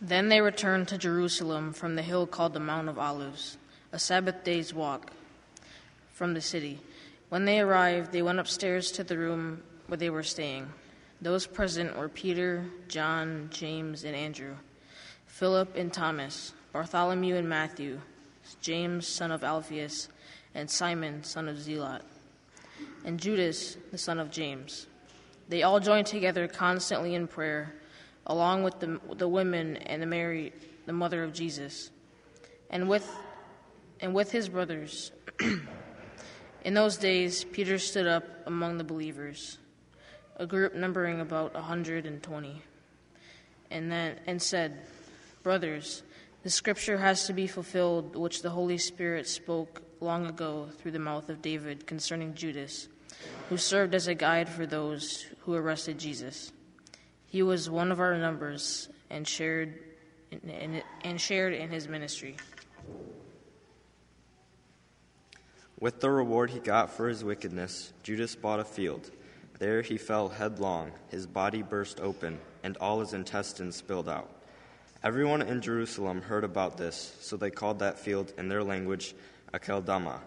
Then they returned to Jerusalem from the hill called the Mount of Olives, a Sabbath day's walk from the city. When they arrived, they went upstairs to the room where they were staying. Those present were Peter, John, James, and Andrew, Philip and Thomas, Bartholomew and Matthew, James, son of Alphaeus, and Simon, son of Zealot, and Judas, the son of James. They all joined together constantly in prayer, along with the, the women and the Mary, the mother of Jesus, and with, and with his brothers. in those days, Peter stood up among the believers, a group numbering about a 120, and, then, and said, Brothers, the scripture has to be fulfilled which the Holy Spirit spoke long ago through the mouth of David concerning Judas, who served as a guide for those who arrested Jesus. He was one of our numbers and shared in, and shared in his ministry. With the reward he got for his wickedness, Judas bought a field. There he fell headlong, his body burst open, and all his intestines spilled out. Everyone in Jerusalem heard about this, so they called that field in their language Akeldama,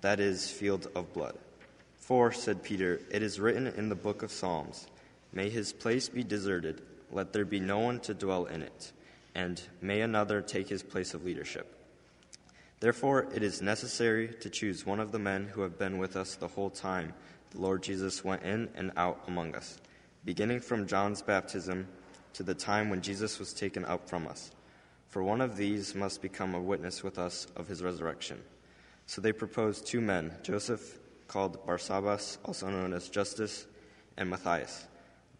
that is, field of blood. For, said Peter, it is written in the book of Psalms, May his place be deserted, let there be no one to dwell in it, and may another take his place of leadership. Therefore, it is necessary to choose one of the men who have been with us the whole time the Lord Jesus went in and out among us, beginning from John's baptism to the time when Jesus was taken up from us. For one of these must become a witness with us of his resurrection. So they proposed two men, Joseph, called Barsabbas, also known as Justus, and Matthias.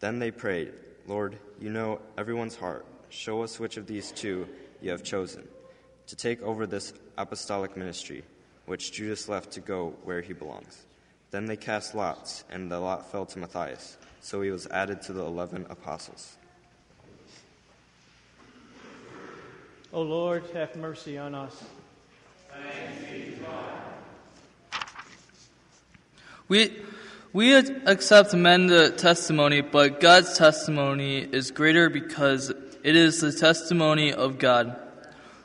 Then they prayed, Lord, you know everyone's heart. Show us which of these two you have chosen to take over this apostolic ministry, which Judas left to go where he belongs. Then they cast lots, and the lot fell to Matthias. So he was added to the eleven apostles. O Lord, have mercy on us. We, we accept men's testimony, but God's testimony is greater because it is the testimony of God,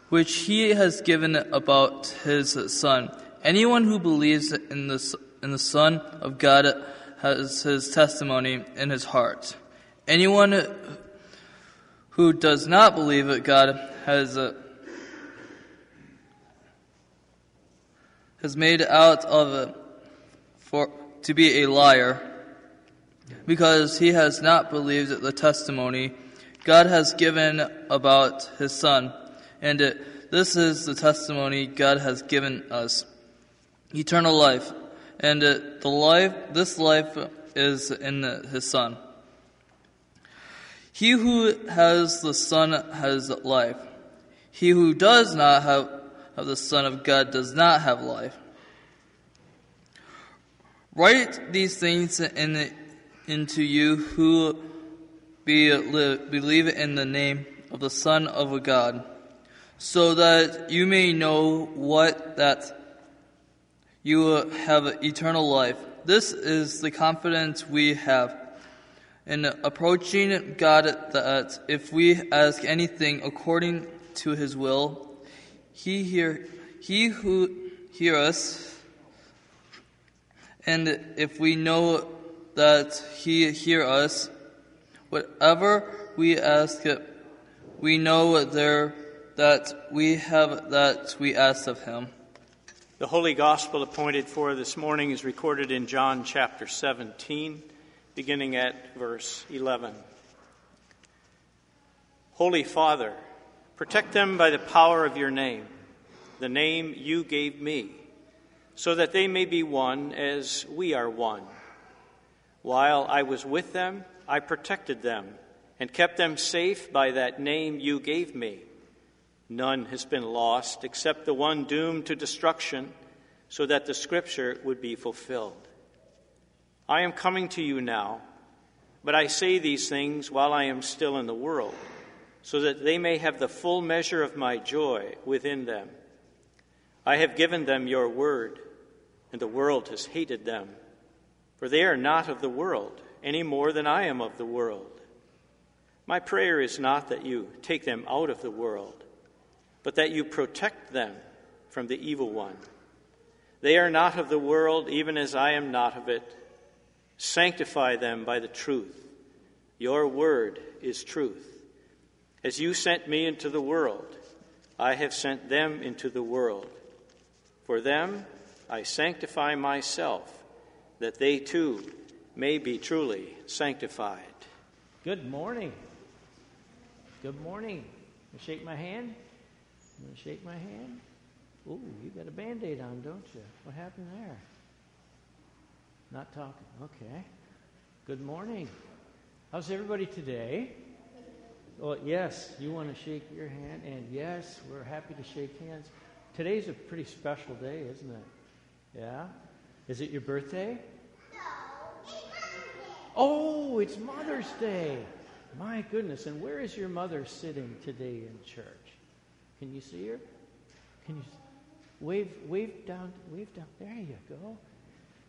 which He has given about His Son. Anyone who believes in the, in the Son of God has His testimony in his heart. Anyone who does not believe that God has uh, has made out of it for to be a liar because he has not believed the testimony God has given about his son. And it, this is the testimony God has given us eternal life. And it, the life this life is in his son. He who has the son has life. He who does not have, have the Son of God does not have life. Write these things in into you who be, live, believe in the name of the Son of God, so that you may know what that you have eternal life. This is the confidence we have in approaching God that if we ask anything according to his will. He hear he who hear us, and if we know that he hear us, whatever we ask, we know there that we have that we ask of him. The Holy Gospel appointed for this morning is recorded in John chapter 17, beginning at verse 11. Holy Father, Protect them by the power of your name, the name you gave me, so that they may be one as we are one. While I was with them, I protected them and kept them safe by that name you gave me. None has been lost except the one doomed to destruction, so that the scripture would be fulfilled. I am coming to you now, but I say these things while I am still in the world so that they may have the full measure of my joy within them. I have given them your word, and the world has hated them, for they are not of the world any more than I am of the world. My prayer is not that you take them out of the world, but that you protect them from the evil one. They are not of the world, even as I am not of it. Sanctify them by the truth. Your word is truth. As you sent me into the world, I have sent them into the world. For them I sanctify myself, that they too may be truly sanctified. Good morning. Good morning. Shake my hand? You want to shake my hand? Ooh, you got a band aid on, don't you? What happened there? Not talking. Okay. Good morning. How's everybody today? Well, yes, you want to shake your hand, and yes, we're happy to shake hands. Today's a pretty special day, isn't it? Yeah? Is it your birthday? No. it's Oh, it's Mother's Day. My goodness. And where is your mother sitting today in church? Can you see her? Can you wave wave down wave down there you go.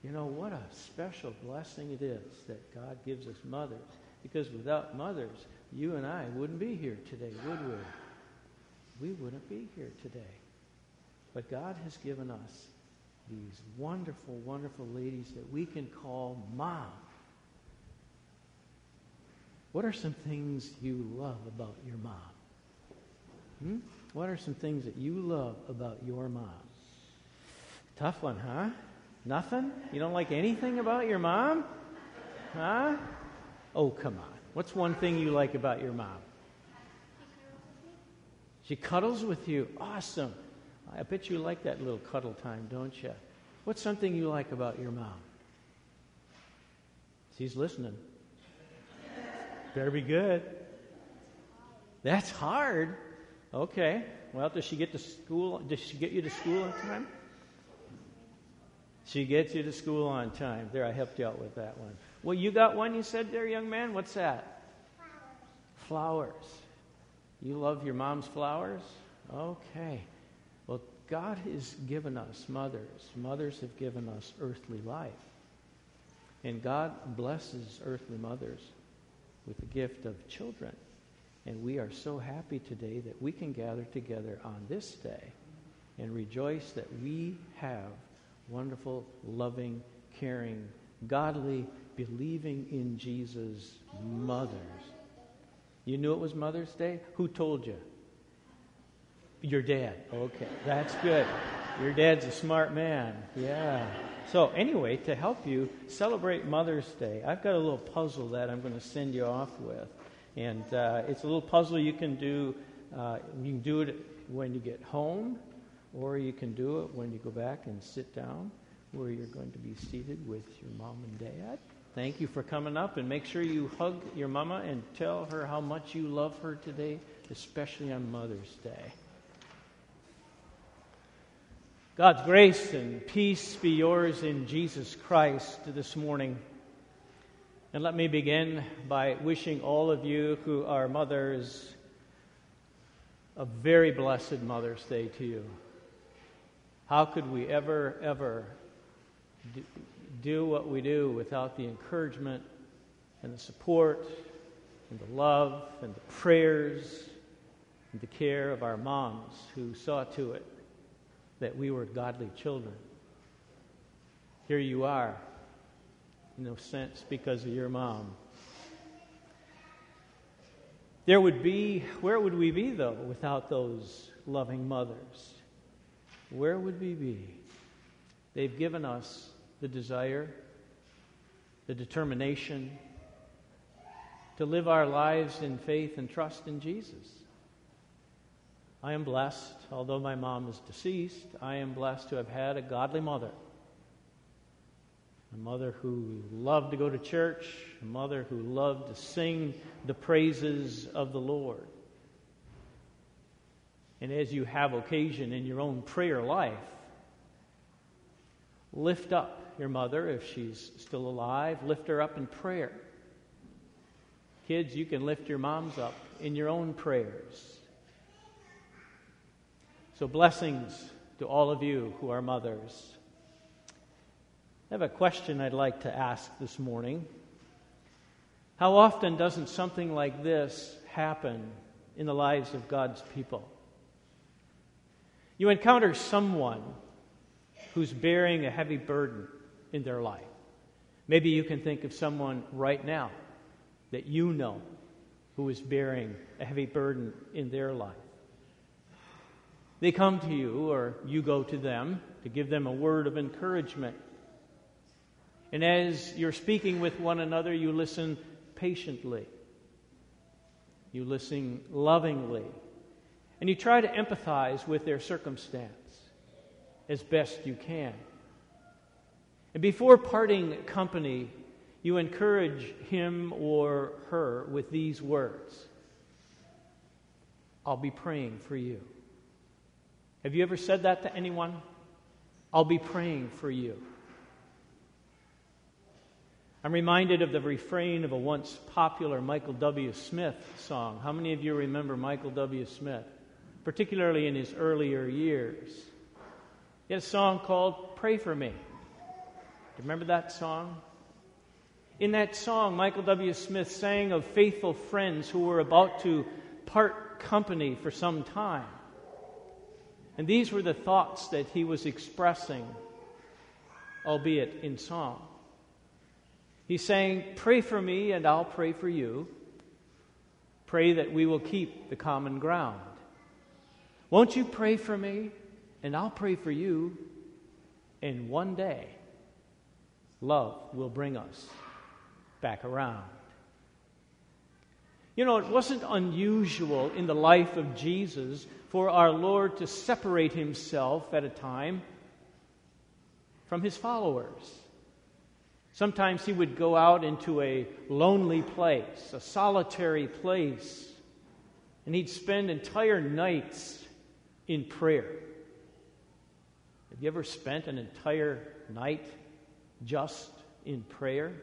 You know what a special blessing it is that God gives us mothers because without mothers, you and I wouldn't be here today, would we? We wouldn't be here today. But God has given us these wonderful, wonderful ladies that we can call mom. What are some things you love about your mom? Hmm? What are some things that you love about your mom? Tough one, huh? Nothing? You don't like anything about your mom? Huh? Oh, come on. What's one thing you like about your mom? She cuddles with you. Awesome. I bet you like that little cuddle time, don't you? What's something you like about your mom? She's listening. Better be good. That's hard. Okay. Well, does she get to school? Does she get you to school on time? She gets you to school on time. There, I helped you out with that one. Well, you got one you said there, young man? What's that? Flowers. Flowers. You love your mom's flowers? Okay. God has given us mothers. Mothers have given us earthly life. And God blesses earthly mothers with the gift of children. And we are so happy today that we can gather together on this day and rejoice that we have wonderful, loving, caring, godly, believing in Jesus mothers. You knew it was Mother's Day? Who told you? Your dad. Okay, that's good. Your dad's a smart man. Yeah. So, anyway, to help you celebrate Mother's Day, I've got a little puzzle that I'm going to send you off with. And uh, it's a little puzzle you can do. Uh, you can do it when you get home, or you can do it when you go back and sit down where you're going to be seated with your mom and dad. Thank you for coming up, and make sure you hug your mama and tell her how much you love her today, especially on Mother's Day. God's grace and peace be yours in Jesus Christ this morning. And let me begin by wishing all of you who are mothers a very blessed Mother's Day to you. How could we ever, ever do what we do without the encouragement and the support and the love and the prayers and the care of our moms who saw to it that we were godly children? Here you are in a sense because of your mom. There would be, where would we be though without those loving mothers? Where would we be? They've given us the desire, the determination to live our lives in faith and trust in Jesus. I am blessed, although my mom is deceased, I am blessed to have had a godly mother a mother who loved to go to church, a mother who loved to sing the praises of the Lord. And as you have occasion in your own prayer life, lift up your mother if she's still alive, lift her up in prayer. Kids, you can lift your moms up in your own prayers. So, blessings to all of you who are mothers. I have a question I'd like to ask this morning. How often doesn't something like this happen in the lives of God's people? You encounter someone who's bearing a heavy burden in their life. Maybe you can think of someone right now that you know who is bearing a heavy burden in their life. They come to you, or you go to them to give them a word of encouragement. And as you're speaking with one another, you listen patiently, you listen lovingly, and you try to empathize with their circumstance as best you can. And before parting company, you encourage him or her with these words I'll be praying for you. Have you ever said that to anyone? I'll be praying for you. I'm reminded of the refrain of a once popular Michael W. Smith song. How many of you remember Michael W. Smith, particularly in his earlier years? He had a song called Pray for Me. Do you remember that song? In that song, Michael W. Smith sang of faithful friends who were about to part company for some time. And these were the thoughts that he was expressing, albeit in song. He's saying, Pray for me, and I'll pray for you. Pray that we will keep the common ground. Won't you pray for me, and I'll pray for you, and one day love will bring us back around. You know, it wasn't unusual in the life of Jesus for our Lord to separate himself at a time from his followers. Sometimes he would go out into a lonely place, a solitary place, and he'd spend entire nights in prayer. Have you ever spent an entire night just in prayer?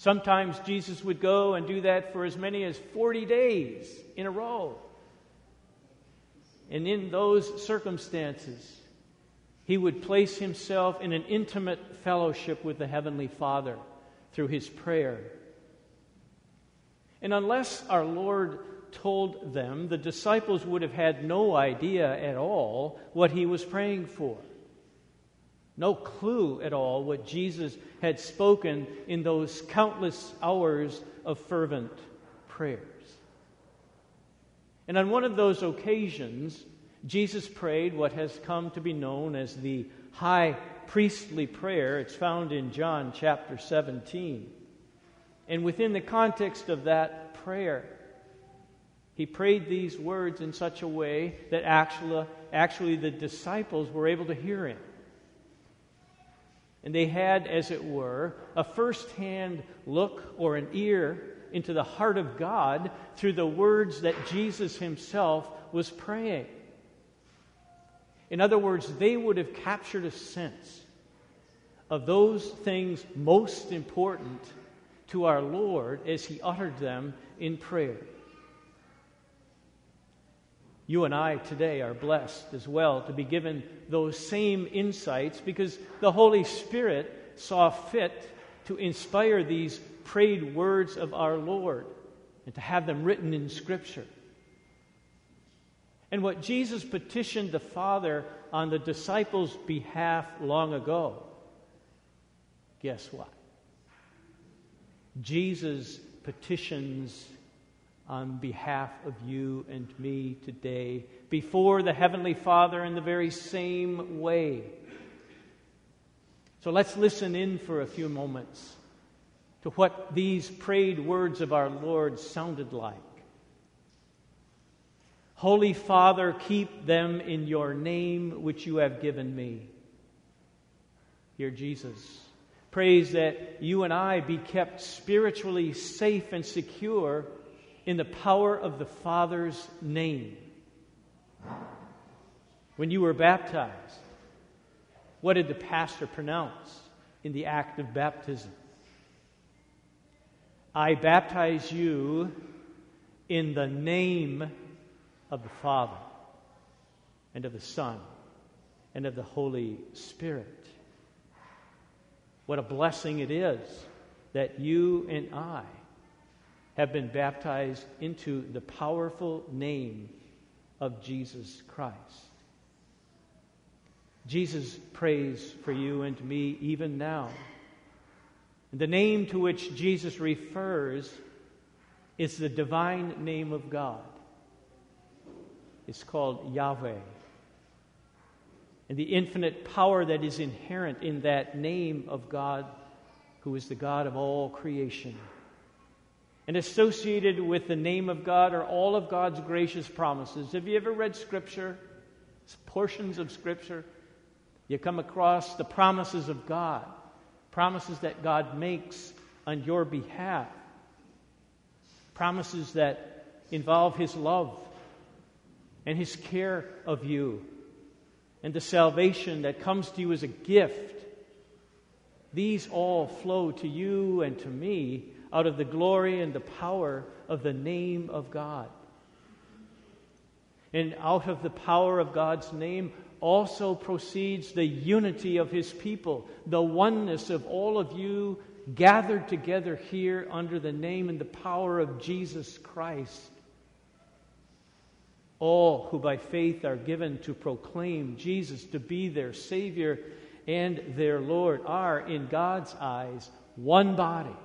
Sometimes Jesus would go and do that for as many as 40 days in a row. And in those circumstances, he would place himself in an intimate fellowship with the Heavenly Father through his prayer. And unless our Lord told them, the disciples would have had no idea at all what he was praying for. No clue at all what Jesus had spoken in those countless hours of fervent prayers. And on one of those occasions, Jesus prayed what has come to be known as the high priestly prayer. It's found in John chapter 17. And within the context of that prayer, he prayed these words in such a way that actually, actually the disciples were able to hear him. And they had, as it were, a first hand look or an ear into the heart of God through the words that Jesus himself was praying. In other words, they would have captured a sense of those things most important to our Lord as He uttered them in prayer. You and I today are blessed as well to be given those same insights because the Holy Spirit saw fit to inspire these prayed words of our Lord and to have them written in Scripture. And what Jesus petitioned the Father on the disciples' behalf long ago, guess what? Jesus petitions on behalf of you and me today before the Heavenly Father in the very same way. So let's listen in for a few moments to what these prayed words of our Lord sounded like. Holy Father, keep them in your name which you have given me. Dear Jesus, prays that you and I be kept spiritually safe and secure in the power of the Father's name. When you were baptized, what did the pastor pronounce in the act of baptism? I baptize you in the name of the Father and of the Son and of the Holy Spirit. What a blessing it is that you and I have been baptized into the powerful name of Jesus Christ. Jesus prays for you and me even now. The name to which Jesus refers is the divine name of God. It's called Yahweh. And the infinite power that is inherent in that name of God, who is the God of all creation. And associated with the name of God are all of God's gracious promises. Have you ever read Scripture? Portions of Scripture? You come across the promises of God, promises that God makes on your behalf, promises that involve His love and His care of you, and the salvation that comes to you as a gift. These all flow to you and to me out of the glory and the power of the name of God. And out of the power of God's name also proceeds the unity of his people, the oneness of all of you gathered together here under the name and the power of Jesus Christ. All who by faith are given to proclaim Jesus to be their Savior and their Lord are, in God's eyes, one body,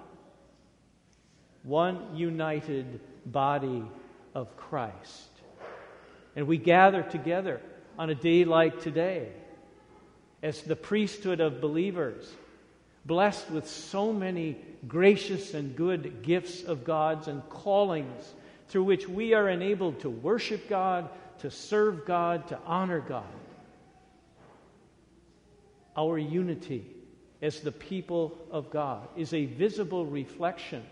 one united body of Christ. And we gather together on a day like today as the priesthood of believers, blessed with so many gracious and good gifts of God's and callings through which we are enabled to worship God, to serve God, to honor God. Our unity as the people of God is a visible reflection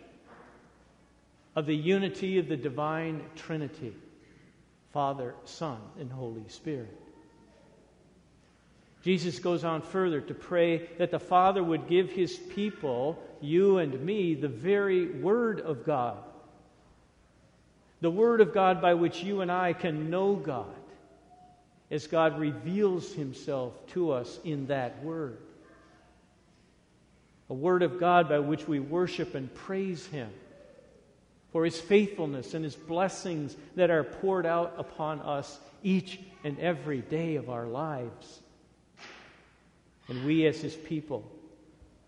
of the unity of the divine Trinity. Father, Son, and Holy Spirit. Jesus goes on further to pray that the Father would give his people, you and me, the very Word of God. The Word of God by which you and I can know God as God reveals himself to us in that Word. A Word of God by which we worship and praise him for his faithfulness and his blessings that are poured out upon us each and every day of our lives. And we, as his people,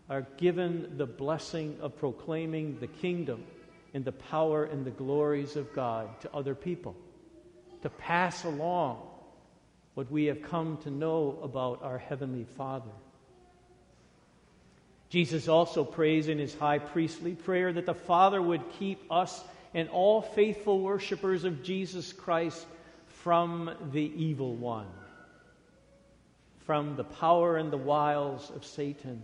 are given the blessing of proclaiming the kingdom and the power and the glories of God to other people, to pass along what we have come to know about our Heavenly Father. Jesus also prays in his high priestly prayer that the Father would keep us and all faithful worshippers of Jesus Christ from the evil one, from the power and the wiles of Satan.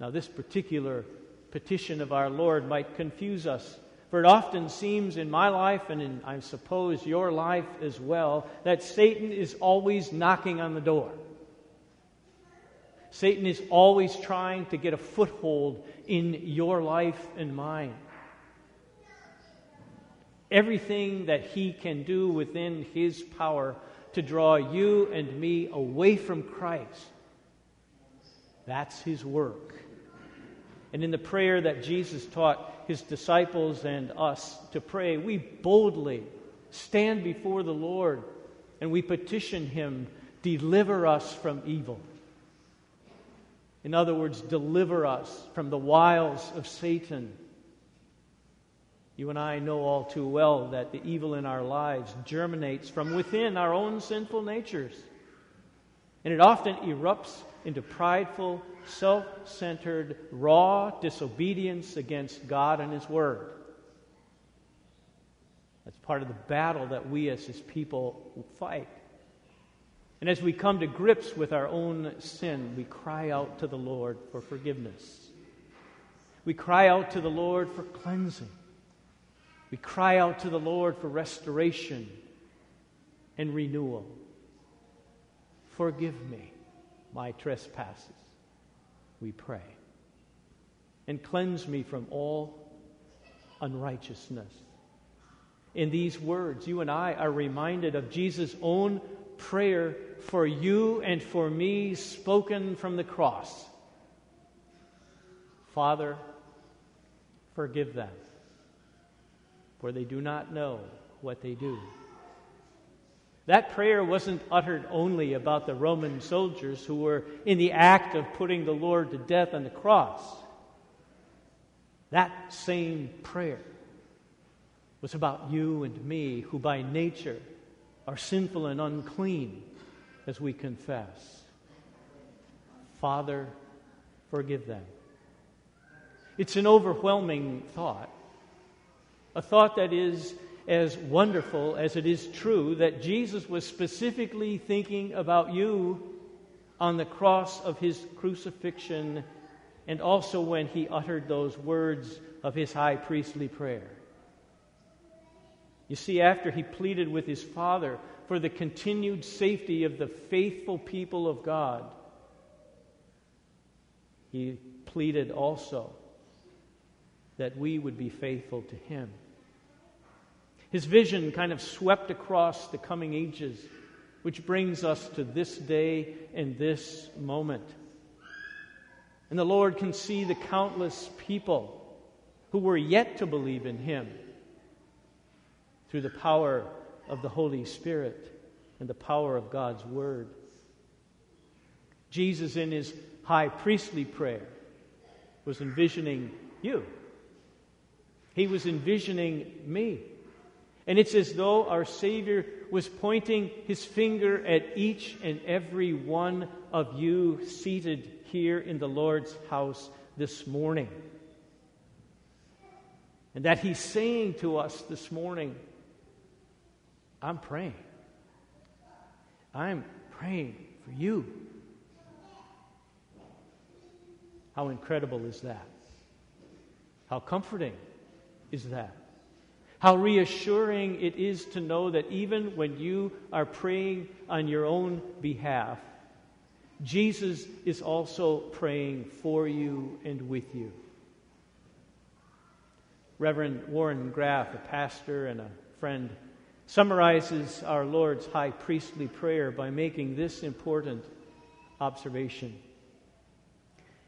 Now, this particular petition of our Lord might confuse us. For it often seems in my life, and in, I suppose, your life as well, that Satan is always knocking on the door. Satan is always trying to get a foothold in your life and mine. Everything that he can do within his power to draw you and me away from Christ. That's his work. And in the prayer that Jesus taught his disciples and us to pray, we boldly stand before the Lord and we petition him, deliver us from evil. In other words, deliver us from the wiles of Satan. You and I know all too well that the evil in our lives germinates from within our own sinful natures. And it often erupts into prideful, self centered, raw disobedience against God and His Word. That's part of the battle that we as His people fight. And as we come to grips with our own sin, we cry out to the Lord for forgiveness. We cry out to the Lord for cleansing. We cry out to the Lord for restoration and renewal. Forgive me my trespasses, we pray. And cleanse me from all unrighteousness. In these words, you and I are reminded of Jesus' own prayer for you and for me, spoken from the cross. Father, forgive them, for they do not know what they do. That prayer wasn't uttered only about the Roman soldiers who were in the act of putting the Lord to death on the cross. That same prayer was about you and me, who by nature are sinful and unclean, as we confess. Father, forgive them. It's an overwhelming thought, a thought that is as wonderful as it is true that Jesus was specifically thinking about you on the cross of his crucifixion and also when he uttered those words of his high priestly prayer. You see, after he pleaded with his Father for the continued safety of the faithful people of God, he pleaded also that we would be faithful to him. His vision kind of swept across the coming ages, which brings us to this day and this moment. And the Lord can see the countless people who were yet to believe in him through the power of the Holy Spirit and the power of God's Word. Jesus, in his high priestly prayer, was envisioning you. He was envisioning me. And it's as though our Savior was pointing his finger at each and every one of you seated here in the Lord's house this morning. And that he's saying to us this morning, I'm praying. I'm praying for you. How incredible is that? How comforting is that? How reassuring it is to know that even when you are praying on your own behalf, Jesus is also praying for you and with you. Reverend Warren Graff, a pastor and a friend, summarizes our Lord's high priestly prayer by making this important observation.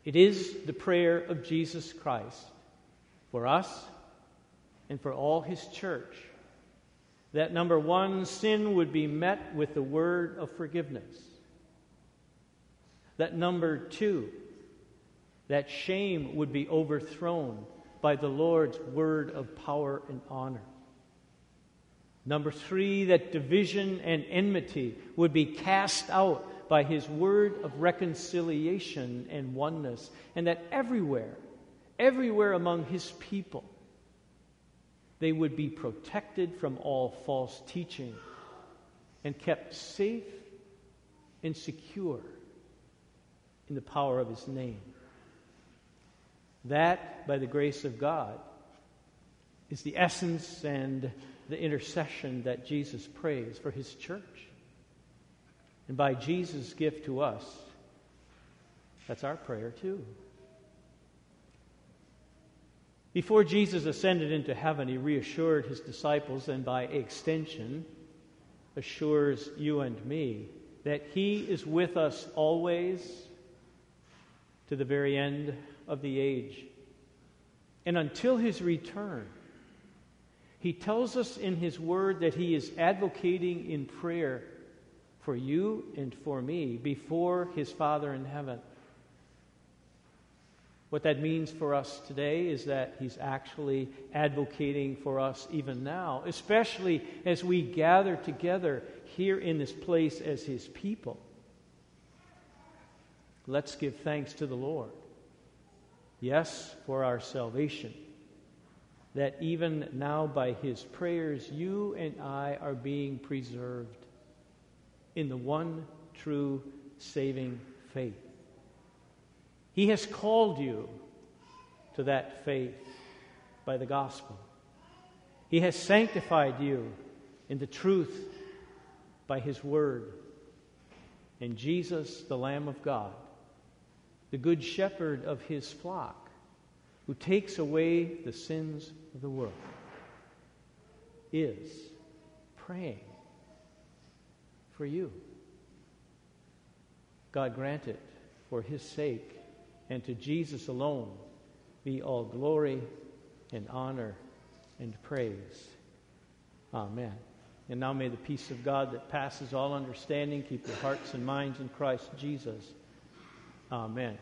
It is the prayer of Jesus Christ for us and for all his church that number one, sin would be met with the word of forgiveness. That number two, that shame would be overthrown by the Lord's word of power and honor. Number three, that division and enmity would be cast out by his word of reconciliation and oneness, and that everywhere, everywhere among his people, they would be protected from all false teaching and kept safe and secure in the power of his name. That, by the grace of God, is the essence and the intercession that Jesus prays for his church. And by Jesus' gift to us, that's our prayer too. Before Jesus ascended into heaven, he reassured his disciples and by extension assures you and me that he is with us always to the very end of the age. And until his return, he tells us in His Word that He is advocating in prayer for you and for me before His Father in heaven. What that means for us today is that He's actually advocating for us even now, especially as we gather together here in this place as His people. Let's give thanks to the Lord. Yes, for our salvation that even now by his prayers, you and I are being preserved in the one true saving faith. He has called you to that faith by the gospel. He has sanctified you in the truth by his word. And Jesus, the Lamb of God, the good shepherd of his flock, who takes away the sins of the world, is praying for you. God grant it for his sake and to Jesus alone be all glory and honor and praise. Amen. And now may the peace of God that passes all understanding keep your hearts and minds in Christ Jesus. Amen.